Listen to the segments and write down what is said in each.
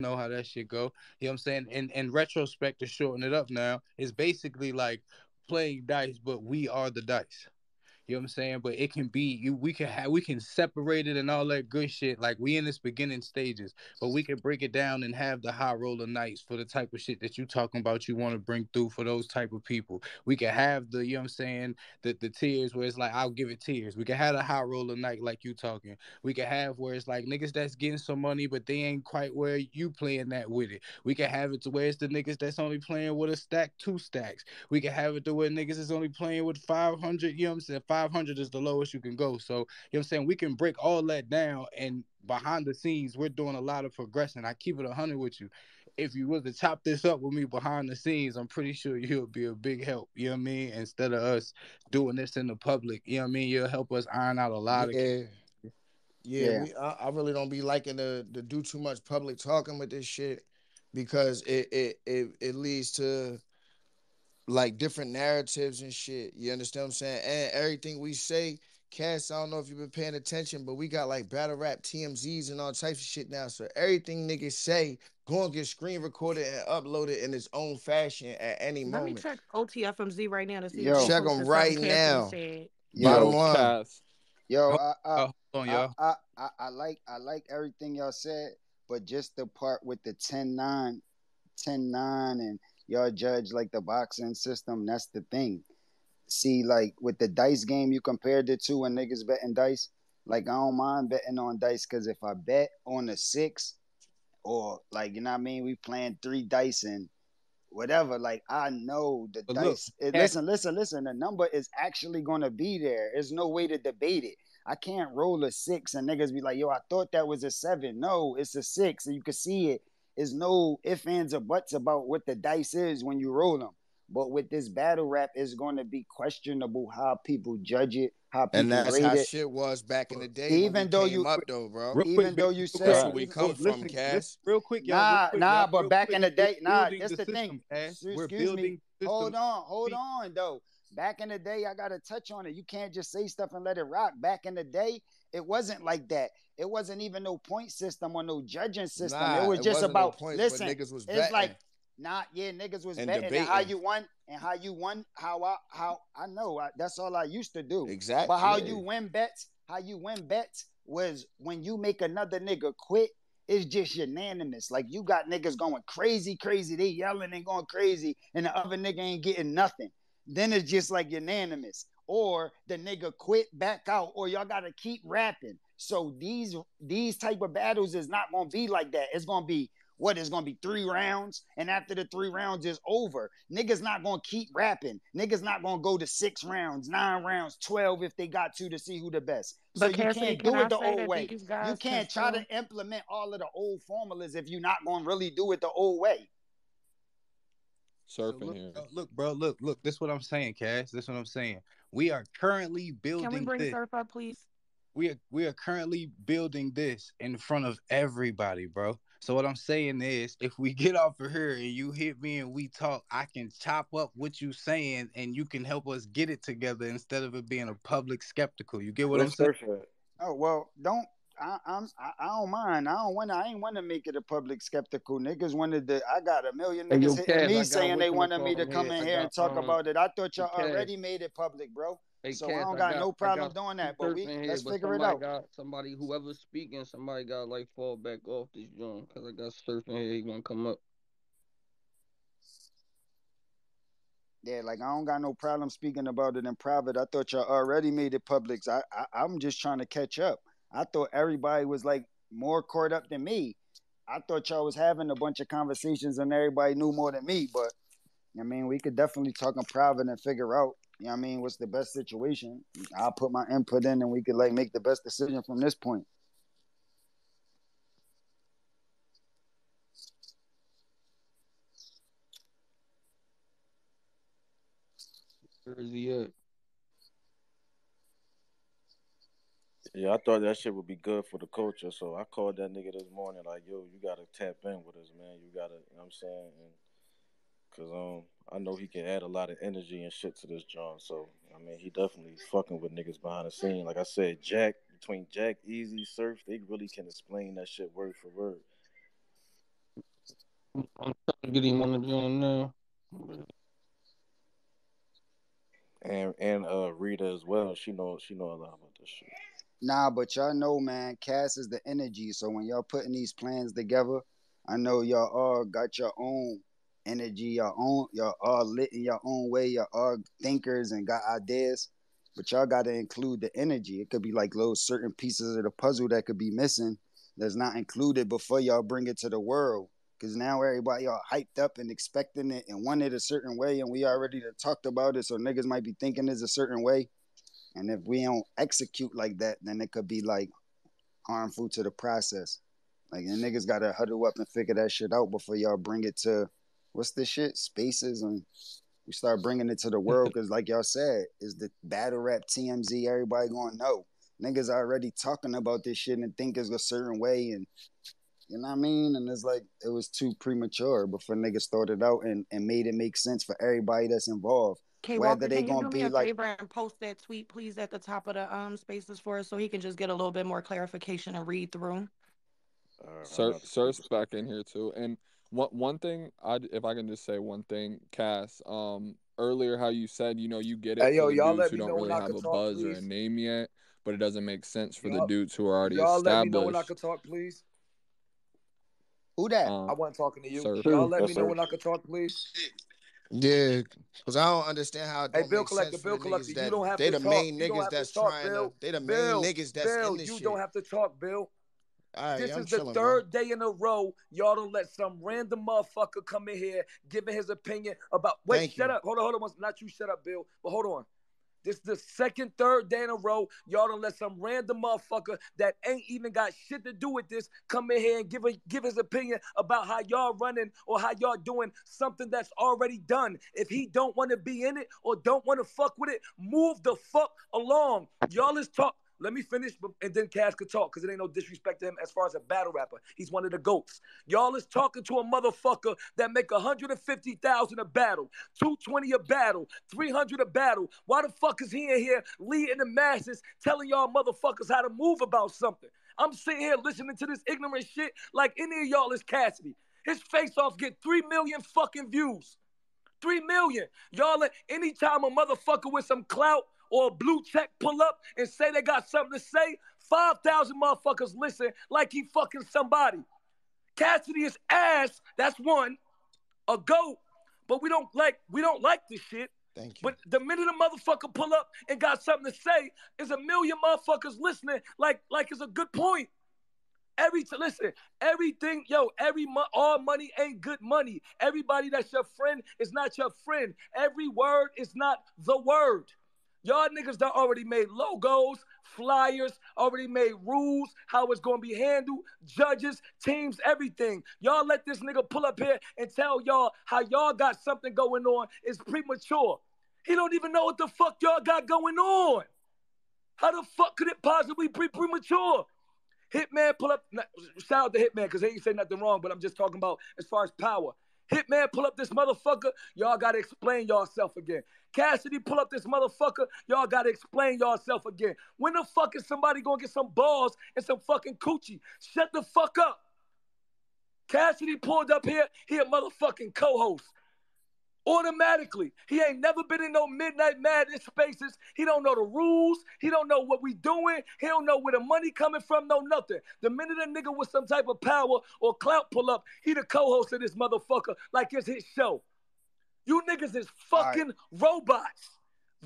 know how that shit go. You know what I'm saying? And in retrospect, to shorten it up now, it's basically like playing dice, but we are the dice. You know what I'm saying? But it can be you. We can have we can separate it and all that good shit. Like we in this beginning stages, but we can break it down and have the high roller nights for the type of shit that you talking about. You want to bring through for those type of people. We can have the you know what I'm saying the the tiers where it's like I'll give it tiers. We can have a high roller night like you talking. We can have where it's like niggas that's getting some money but they ain't quite where you playing that with it. We can have it to where it's the niggas that's only playing with a stack, two stacks. We can have it to where niggas is only playing with 500. You know what I'm saying? 500 is the lowest you can go. So, you know what I'm saying? We can break all that down and behind the scenes, we're doing a lot of progression. I keep it 100 with you. If you was to chop this up with me behind the scenes, I'm pretty sure you'll be a big help. You know what I mean? Instead of us doing this in the public, you know what I mean? You'll help us iron out a lot yeah. of. Yeah, Yeah. We, I, I really don't be liking to, to do too much public talking with this shit because it it it, it leads to like different narratives and shit. You understand what I'm saying? And everything we say, Cass, I don't know if you've been paying attention, but we got like battle rap TMZs and all types of shit now. So everything niggas say, go and get screen recorded and uploaded in its own fashion at any moment. Let me check OTFMZ right now to see. Yo. if they Check 'em right now. said. Bottom Yo, line. Cass. yo, I, I, Oh, hold on, I, y'all. I, I, I like I like everything y'all said, but just the part with the 10-9, 10-9 and y'all judge like the boxing system, that's the thing. See, like with the dice game you compared it to when niggas betting dice, like I don't mind betting on dice because if I bet on a six or like you know what I mean, we playing three dice and whatever, like I know the But look, dice. it- Cat- listen, listen, listen. The number is actually gonna be there. There's no way to debate it. I can't roll a six and niggas be like, yo, I thought that was a seven. No, it's a six. And you can see it. There's no ifs, ands, or buts about what the dice is when you roll them. But with this battle rap, it's going to be questionable how people judge it, how people And that's rate how it. shit was back in the day. Even when we though came you- up though, bro. Real Even quick, though you said- That's where we so come from, listen, Cass. real quick, y'all. Nah, real quick, nah, y'all, but real back quick, in the day, nah, that's the system, thing. Cass. Excuse We're me. building Hold on, hold on, though. Back in the day, I gotta touch on it. You can't just say stuff and let it rock. Back in the day, it wasn't like that. It wasn't even no point system or no judging system. Nah, it was just wasn't no about points, listen. niggas was it's like Nah, yeah, niggas was And betting and how you won and how you won. How I how I know I, that's all I used to do. exactly. But how you win bets, how you win bets was when you make another nigga quit. It's just unanimous. Like you got niggas going crazy, crazy. They yelling and going crazy, and the other nigga ain't getting nothing. Then it's just like unanimous. Or the nigga quit, back out, or y'all gotta keep rapping. So these these type of battles is not gonna be like that. It's gonna be what is gonna be three rounds, and after the three rounds is over, niggas not gonna keep rapping. Niggas not gonna go to six rounds, nine rounds, twelve if they got to to see who the best. So But you Cassidy, can't can do I it the old way. You can't can try to implement all of the old formulas if you're not gonna really do it the old way. So Surfing look, here. look, bro, look, look. This is what I'm saying, Cass. This is what I'm saying. We are currently building. Can we bring this. Surf up, please? we are we are currently building this in front of everybody, bro. So what I'm saying is, if we get off of here and you hit me and we talk, I can chop up what you saying and you can help us get it together instead of it being a public skeptical. You get what I'm saying? Surf? Oh well, don't. I, I'm. I, I don't mind. I don't want. to I ain't want to make it a public skeptical. Niggas wanted to. I got a million niggas hitting me saying they wanted me to come in here and talk um, about it. I thought y'all already made it public, bro. Hey, So Cass, I don't I got, got, no problem got doing that. But we here, let's but figure it out. got somebody whoever's speaking, somebody got like fall back off this joint because I got surfing here. He gonna come up. Yeah, like I don't got no problem speaking about it in private. I thought y'all already made it public. I, I I'm just trying to catch up. I thought everybody was like more caught up than me. I thought y'all was having a bunch of conversations and everybody knew more than me. But I mean, we could definitely talk in private and figure out. You know I mean? What's the best situation? I'll put my input in and we could like make the best decision from this point. Where is he at? Yeah, I thought that shit would be good for the culture, so I called that nigga this morning like, "Yo, you gotta tap in with us, man. You gotta, you know what I'm saying?" And cause um, I know he can add a lot of energy and shit to this joint. So I mean, he definitely fucking with niggas behind the scene. Like I said, Jack between Jack, Easy, Surf, they really can explain that shit word for word. I'm trying to get him on the joint now. And and uh Rita as well. She know she know a lot about this shit. Nah, but y'all know, man, Cass is the energy. So when y'all putting these plans together, I know y'all all got your own energy, your own, y'all all lit in your own way. Y'all all thinkers and got ideas, but y'all got to include the energy. It could be like little certain pieces of the puzzle that could be missing that's not included before y'all bring it to the world. Cause now everybody all hyped up and expecting it and want it a certain way, and we already talked about it, so niggas might be thinking it's a certain way. And if we don't execute like that, then it could be like harmful to the process. Like the niggas gotta huddle up and figure that shit out before y'all bring it to what's this shit? Spaces and we start bringing it to the world because like y'all said is the battle rap TMZ everybody gonna know. Niggas already talking about this shit and think it's a certain way and you know what I mean? And it's like it was too premature before niggas started out and, and made it make sense for everybody that's involved K whether Walker, they can gonna do me be a like favor and post that tweet, please, at the top of the um spaces for us, so he can just get a little bit more clarification and read through. All right, I'm Sir, about Sir's back in here too. And one one thing, I if I can just say one thing, Cass. Um, earlier how you said you know you get it Hey, yo, for the y'all dudes let who don't really have a talk, buzz or a name yet, but it doesn't make sense for the Y'all, dudes who are already y'all let me know when I established. could talk, please. who that? I Um, wasn't talking to you. Surf. Y'all Sure. let me Yes, know when I can talk, please. Yeah, because I don't understand how Hey, Bill Collector, Bill Collector, you don't have they to the talk. main You niggas that's talk, trying Bill. to they the main Bill, niggas that's Bill, in this you shit. don't have to talk, Bill. All right, This I'm is the chilling, bro. third day in a row y'all don't let some random motherfucker come in here giving his opinion about. Wait, Thank shut you. up. Hold on, hold on. Not you, shut up, Bill. But hold on. This is the second, third day in a row. Y'all don't let some random motherfucker that ain't even got shit to do with this come in here and give a, give his opinion about how y'all running or how y'all doing something that's already done. If he don't want to be in it or don't want to fuck with it, move the fuck along. Y'all is talk. Let me finish, and then Cash could talk because it ain't no disrespect to him as far as a battle rapper. He's one of the goats. Y'all is talking to a motherfucker that make 150,000 a battle, 220 a battle, 300 a battle. Why the fuck is he in here leading the masses, telling y'all motherfuckers how to move about something? I'm sitting here listening to this ignorant shit like any of y'all is Cassidy. His face off get 3 million fucking views. Three million. Y'all, anytime a motherfucker with some clout or a blue check pull up and say they got something to say, 5,000 motherfuckers listen like he fucking somebody. Cassidy is ass. That's one. A goat. But we don't like we don't like this shit. Thank you. But the minute a motherfucker pull up and got something to say, is a million motherfuckers listening like like it's a good point. Every t- listen, everything, yo, every mo- all money ain't good money. Everybody that's your friend is not your friend. Every word is not the word. Y'all niggas done already made logos, flyers, already made rules, how it's gonna be handled, judges, teams, everything. Y'all let this nigga pull up here and tell y'all how y'all got something going on is premature. He don't even know what the fuck y'all got going on. How the fuck could it possibly be premature? Hitman pull up. Shout out to Hitman because he ain't say nothing wrong, but I'm just talking about as far as power. Hitman pull up this motherfucker. Y'all gotta explain yourself again. Cassidy pull up this motherfucker. Y'all gotta explain yourself again. When the fuck is somebody gonna get some balls and some fucking coochie? Shut the fuck up. Cassidy pulled up here. He a motherfucking co-host. Automatically. He ain't never been in no midnight madness spaces. He don't know the rules. He don't know what we doing. He don't know where the money coming from, no nothing. The minute a nigga with some type of power or clout pull up, he the co-host of this motherfucker like it's his show. You niggas is fucking robots.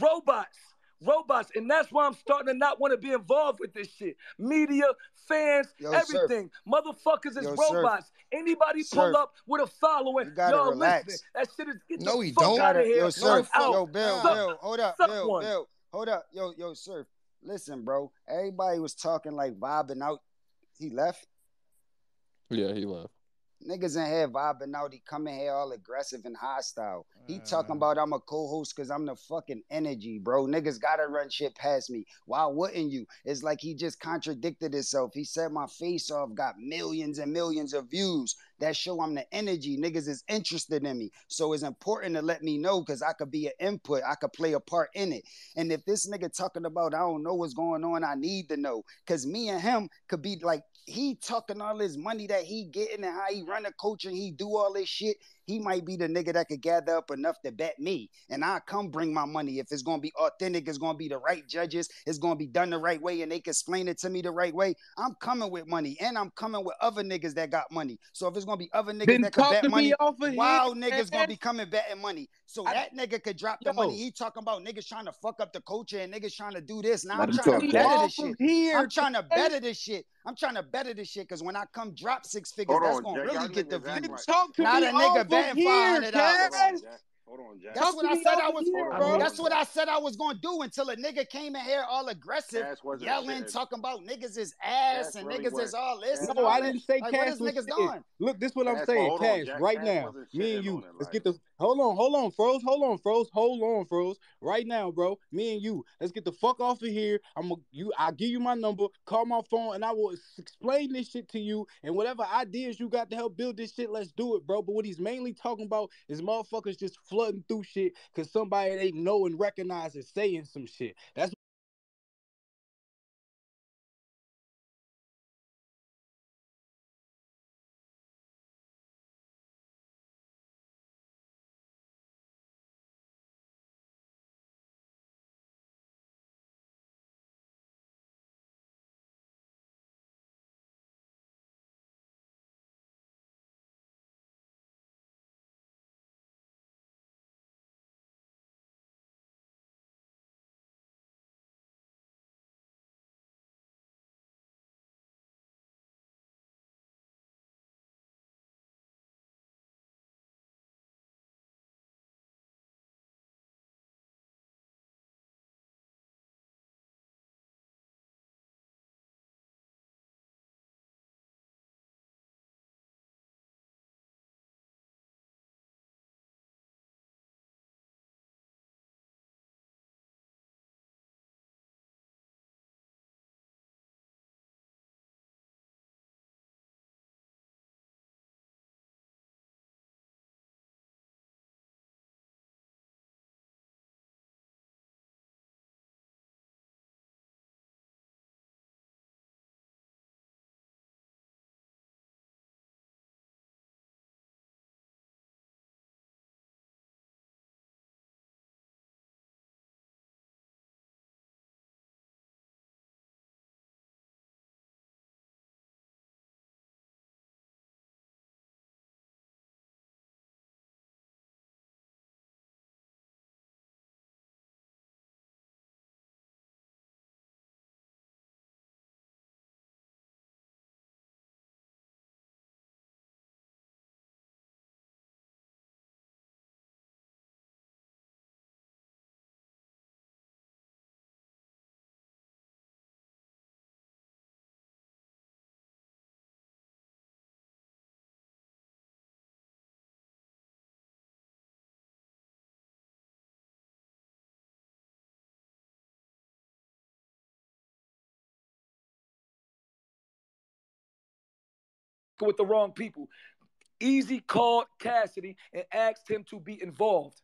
Robots. Robots. And that's why I'm starting to not want to be involved with this shit. Media, fans, Yo, everything. Motherfuckers is Yo, robots. Anybody pull up with a following, You gotta y'all relax. listening. That shit is get No, the he fuck don't. out of here. Yo, I'm out. Yo, Bill, Suck- Bill, hold up, suck Bill, one. Bill, hold up. Yo, yo, Surf. Listen, bro. Everybody was talking like vibing out. He left. Yeah, he left. Niggas in here vibing out. He coming here all aggressive and hostile. He talking Uh. about I'm a co-host because I'm the fucking energy, bro. Niggas gotta run shit past me. Why wouldn't you? It's like he just contradicted himself. He said my face off got millions and millions of views. That show I'm the energy. Niggas is interested in me. So it's important to let me know because I could be an input. I could play a part in it. And if this nigga talking about I don't know what's going on, I need to know. Cause me and him could be like he tucking all his money that he getting and how he run a coach and he do all this shit. He might be the nigga that could gather up enough to bet me, and I come bring my money. If it's gonna be authentic, it's gonna be the right judges, it's gonna be done the right way, and they can explain it to me the right way. I'm coming with money, and I'm coming with other niggas that got money. So if it's gonna be other niggas Then that can bet money, of wild here, niggas gonna be coming betting money. So I- that nigga could drop the Yo. money. He talking about niggas trying to fuck up the culture and niggas trying to do this. Now Let I'm trying to Cash. better off this shit. here. I'm trying to better this shit. I'm trying to better this shit because when I come drop six figures, Hold that's on, gonna Jack. really get the niggas act views. like- Talk to Not me a nigga off of betting here, $500. Cash. Hold on, Jack. Hold on, Jack. That's what I said I was. here, bro. That's what I said I was gonna do until a nigga came in here all aggressive, yelling, talking about niggas is ass Cash and really niggas was- is all this No, I didn't say Like, Cash what is niggas doing? Look, this what I'm saying. Cash, right Cash now. Me and you. Let's like- get the hold on, hold on, froze. Hold on, froze. Hold on, froze. Right now, bro. Me and you. Let's get the fuck off of here. I'm gonna you I'll give you my number, call my phone, and I will explain this shit to you. And whatever ideas you got to help build this shit, let's do it, bro. But what he's mainly talking about is motherfuckers just flooding through shit because somebody they know and recognize is saying some shit. That's with the wrong people. Easy called Cassidy and asked him to be involved.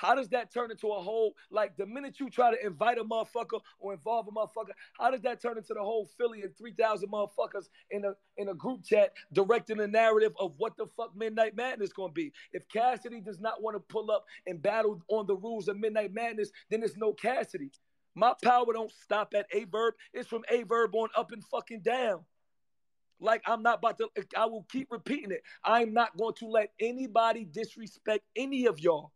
How does that turn into a whole like the minute you try to invite a motherfucker or involve a motherfucker, how does that turn into the whole Philly and 3,000 motherfuckers in a in a group chat directing the narrative of what the fuck Midnight Madness gonna be? If Cassidy does not want to pull up and battle on the rules of Midnight Madness, then it's no Cassidy. My power don't stop at Aye Verb. It's from Aye Verb on up and fucking down. Like I'm not about to. I will keep repeating it. I'm not going to let anybody disrespect any of y'all.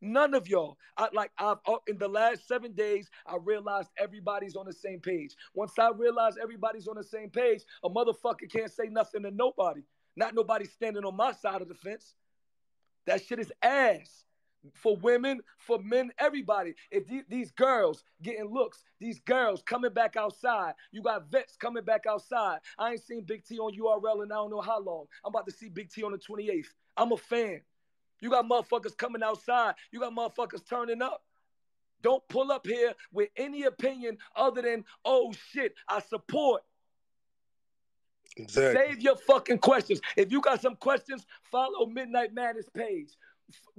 None of y'all. I like I've uh, in the last seven days, I realized everybody's on the same page. Once I realized everybody's on the same page, a motherfucker can't say nothing to nobody. Not nobody standing on my side of the fence. That shit is ass. For women, for men, everybody. If the- these girls getting looks, these girls coming back outside, you got vets coming back outside. I ain't seen Big T on URL and I don't know how long. I'm about to see Big T on the 28th. I'm a fan. You got motherfuckers coming outside. You got motherfuckers turning up. Don't pull up here with any opinion other than, oh shit, I support. exactly. Save your fucking questions. If you got some questions, follow Midnight Madness page.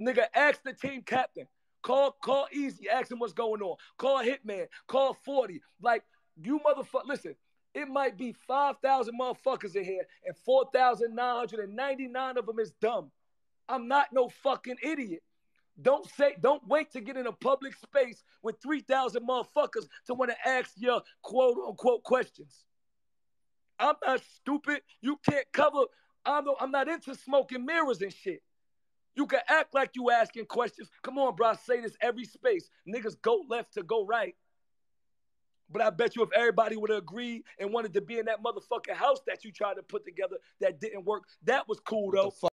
Nigga, ask the team captain. Call, call easy. Ask him what's going on. Call Hitman. Call 40. Like, you motherfucker. Listen, It might be 5,000 motherfuckers in here, and 4,999 of them is dumb. I'm not no fucking idiot. Don't say, don't wait to get in a public space with 3,000 motherfuckers to want to ask your quote unquote questions. I'm not stupid. You can't cover. I'm, I'm not into smoking mirrors and shit. You can act like you asking questions. Come on, bro. I say this every space. Niggas go left to go right. But I bet you if everybody would have agreed and wanted to be in that motherfucking house that you tried to put together that didn't work, that was cool though.